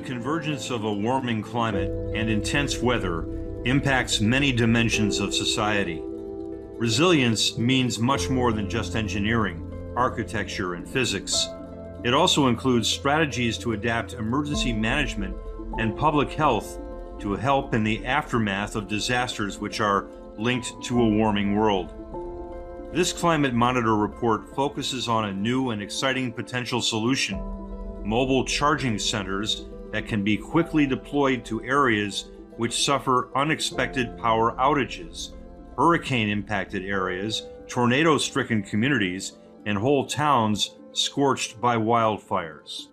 The convergence of a warming climate and intense weather impacts many dimensions of society. Resilience means much more than just engineering, architecture, and physics. It also includes strategies to adapt emergency management and public health to help in the aftermath of disasters which are linked to a warming world. This Climate Monitor report focuses on a new and exciting potential solution mobile charging centers that can be quickly deployed to areas which suffer unexpected power outages, hurricane impacted areas, tornado stricken communities, and whole towns scorched by wildfires.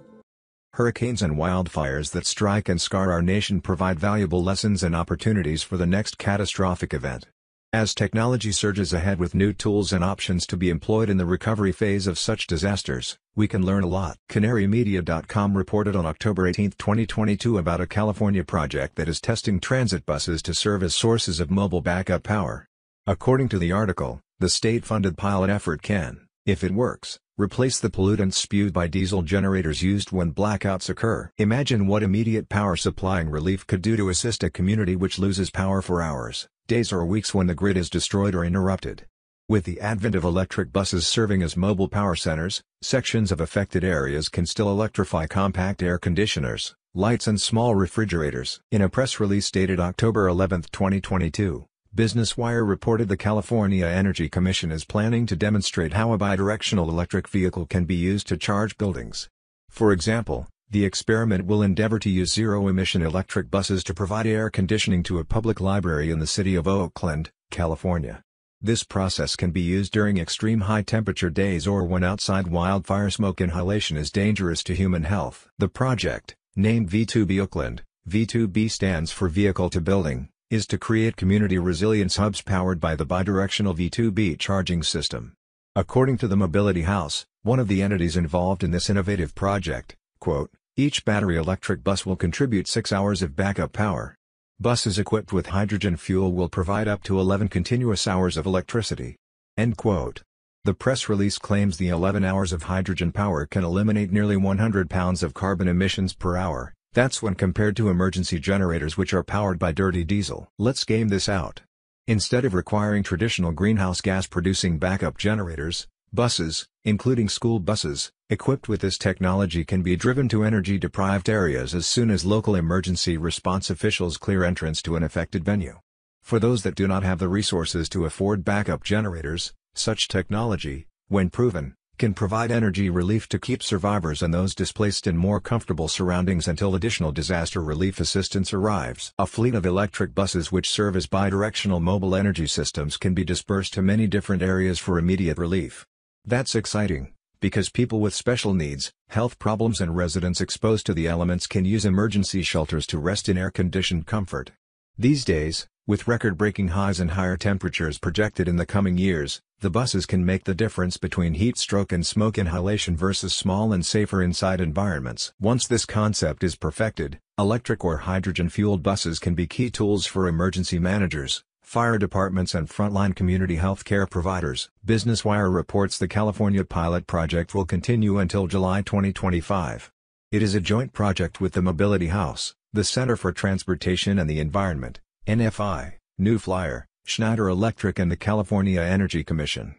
Hurricanes and wildfires that strike and scar our nation provide valuable lessons and opportunities for the next catastrophic event. As technology surges ahead with new tools and options to be employed in the recovery phase of such disasters, we can learn a lot. CanaryMedia.com reported on October 18, 2022 about a California project that is testing transit buses to serve as sources of mobile backup power. According to the article, the state-funded pilot effort can, if it works, replace the pollutants spewed by diesel generators used when blackouts occur. Imagine what immediate power supplying relief could do to assist a community which loses power for hours, days or weeks when the grid is destroyed or interrupted. With the advent of electric buses serving as mobile power centers, sections of affected areas can still electrify compact air conditioners, lights and small refrigerators. In a press release dated October 11, 2022, Business Wire reported the California Energy Commission is planning to demonstrate how a bidirectional electric vehicle can be used to charge buildings. For example, the experiment will endeavor to use zero-emission electric buses to provide air conditioning to a public library in the city of Oakland, California. This process can be used during extreme high-temperature days or when outside wildfire smoke inhalation is dangerous to human health. The project, named V2B Oakland, V2B stands for Vehicle to Building, is to create community resilience hubs powered by the bidirectional V2B charging system. According to the Mobility House, one of the entities involved in this innovative project, quote, each battery electric bus will contribute 6 hours of backup power. Buses equipped with hydrogen fuel will provide up to 11 continuous hours of electricity. End quote. The press release claims the 11 hours of hydrogen power can eliminate nearly 100 pounds of carbon emissions per hour, that's when compared to emergency generators which are powered by dirty diesel. Let's game this out. Instead of requiring traditional greenhouse gas producing backup generators, buses, including school buses, equipped with this technology can be driven to energy deprived areas as soon as local emergency response officials clear entrance to an affected venue. For those that do not have the resources to afford backup generators, such technology, when proven, can provide energy relief to keep survivors and those displaced in more comfortable surroundings until additional disaster relief assistance arrives. A fleet of electric buses which serve as bidirectional mobile energy systems can be dispersed to many different areas for immediate relief. That's exciting, because people with special needs, health problems and residents exposed to the elements can use emergency shelters to rest in air-conditioned comfort. These days, with record-breaking highs and higher temperatures projected in the coming years, the buses can make the difference between heat stroke and smoke inhalation versus small and safer inside environments. Once this concept is perfected, electric or hydrogen-fueled buses can be key tools for emergency managers, fire departments and frontline community health care providers. Business Wire reports the California pilot project will continue until July 2025. It is a joint project with the Mobility House, the Center for Transportation and the Environment, NFI, New Flyer, Schneider Electric and the California Energy Commission.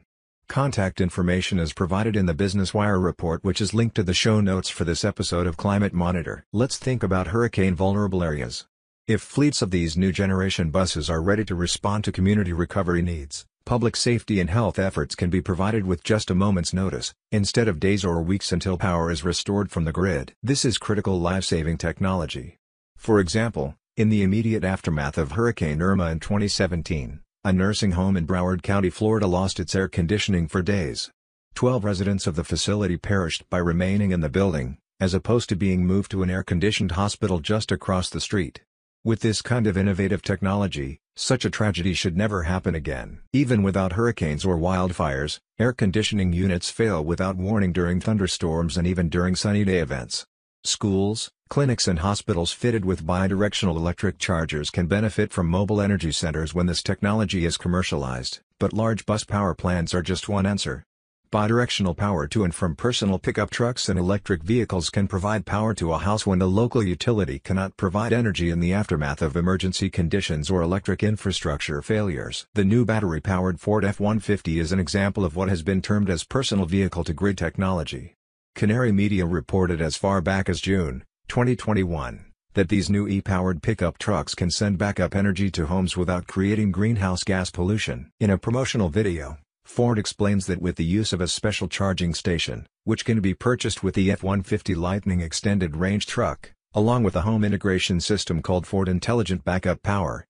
Contact information is provided in the Business Wire report which is linked to the show notes for this episode of Climate Monitor. Let's think about hurricane vulnerable areas. If fleets of these new generation buses are ready to respond to community recovery needs, public safety and health efforts can be provided with just a moment's notice, instead of days or weeks until power is restored from the grid. This is critical life-saving technology. For example, in the immediate aftermath of Hurricane Irma in 2017, a nursing home in Broward County, Florida lost its air conditioning for days. Twelve residents of the facility perished by remaining in the building, as opposed to being moved to an air-conditioned hospital just across the street. With this kind of innovative technology, such a tragedy should never happen again. Even without hurricanes or wildfires, air conditioning units fail without warning during thunderstorms and even during sunny day events. Schools, clinics and hospitals fitted with bidirectional electric chargers can benefit from mobile energy centers when this technology is commercialized, but large bus power plants are just one answer. Bidirectional power to and from personal pickup trucks and electric vehicles can provide power to a house when the local utility cannot provide energy in the aftermath of emergency conditions or electric infrastructure failures. The new battery-powered Ford F-150 is an example of what has been termed as personal vehicle-to-grid technology. Canary Media reported as far back as June 2021 that these new e-powered pickup trucks can send backup energy to homes without creating greenhouse gas pollution. In a promotional video, Ford explains that with the use of a special charging station, which can be purchased with the F-150 Lightning extended range truck, along with a home integration system called Ford Intelligent Backup Power,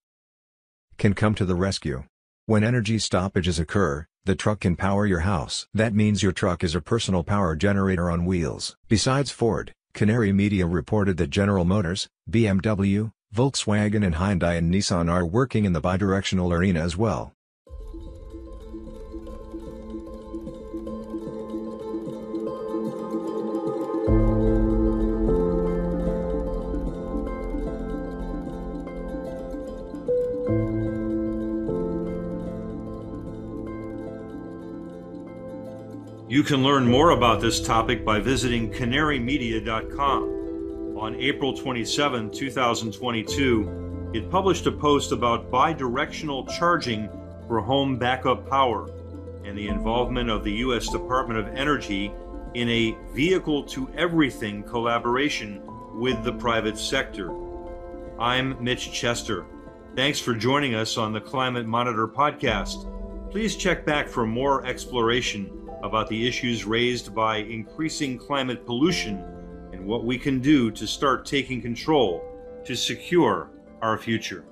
can come to the rescue. When energy stoppages occur, the truck can power your house. That means your truck is a personal power generator on wheels. Besides Ford, Canary Media reported that General Motors, BMW, Volkswagen and Hyundai and Nissan are working in the bidirectional arena as well. You can learn more about this topic by visiting canarymedia.com. On April 27, 2022, it published a post about bidirectional charging for home backup power and the involvement of the U.S. Department of Energy in a vehicle to everything collaboration with the private sector. I'm Mitch Chester. Thanks for joining us on the Climate Monitor podcast. Please check back for more exploration about the issues raised by increasing climate pollution and what we can do to start taking control to secure our future.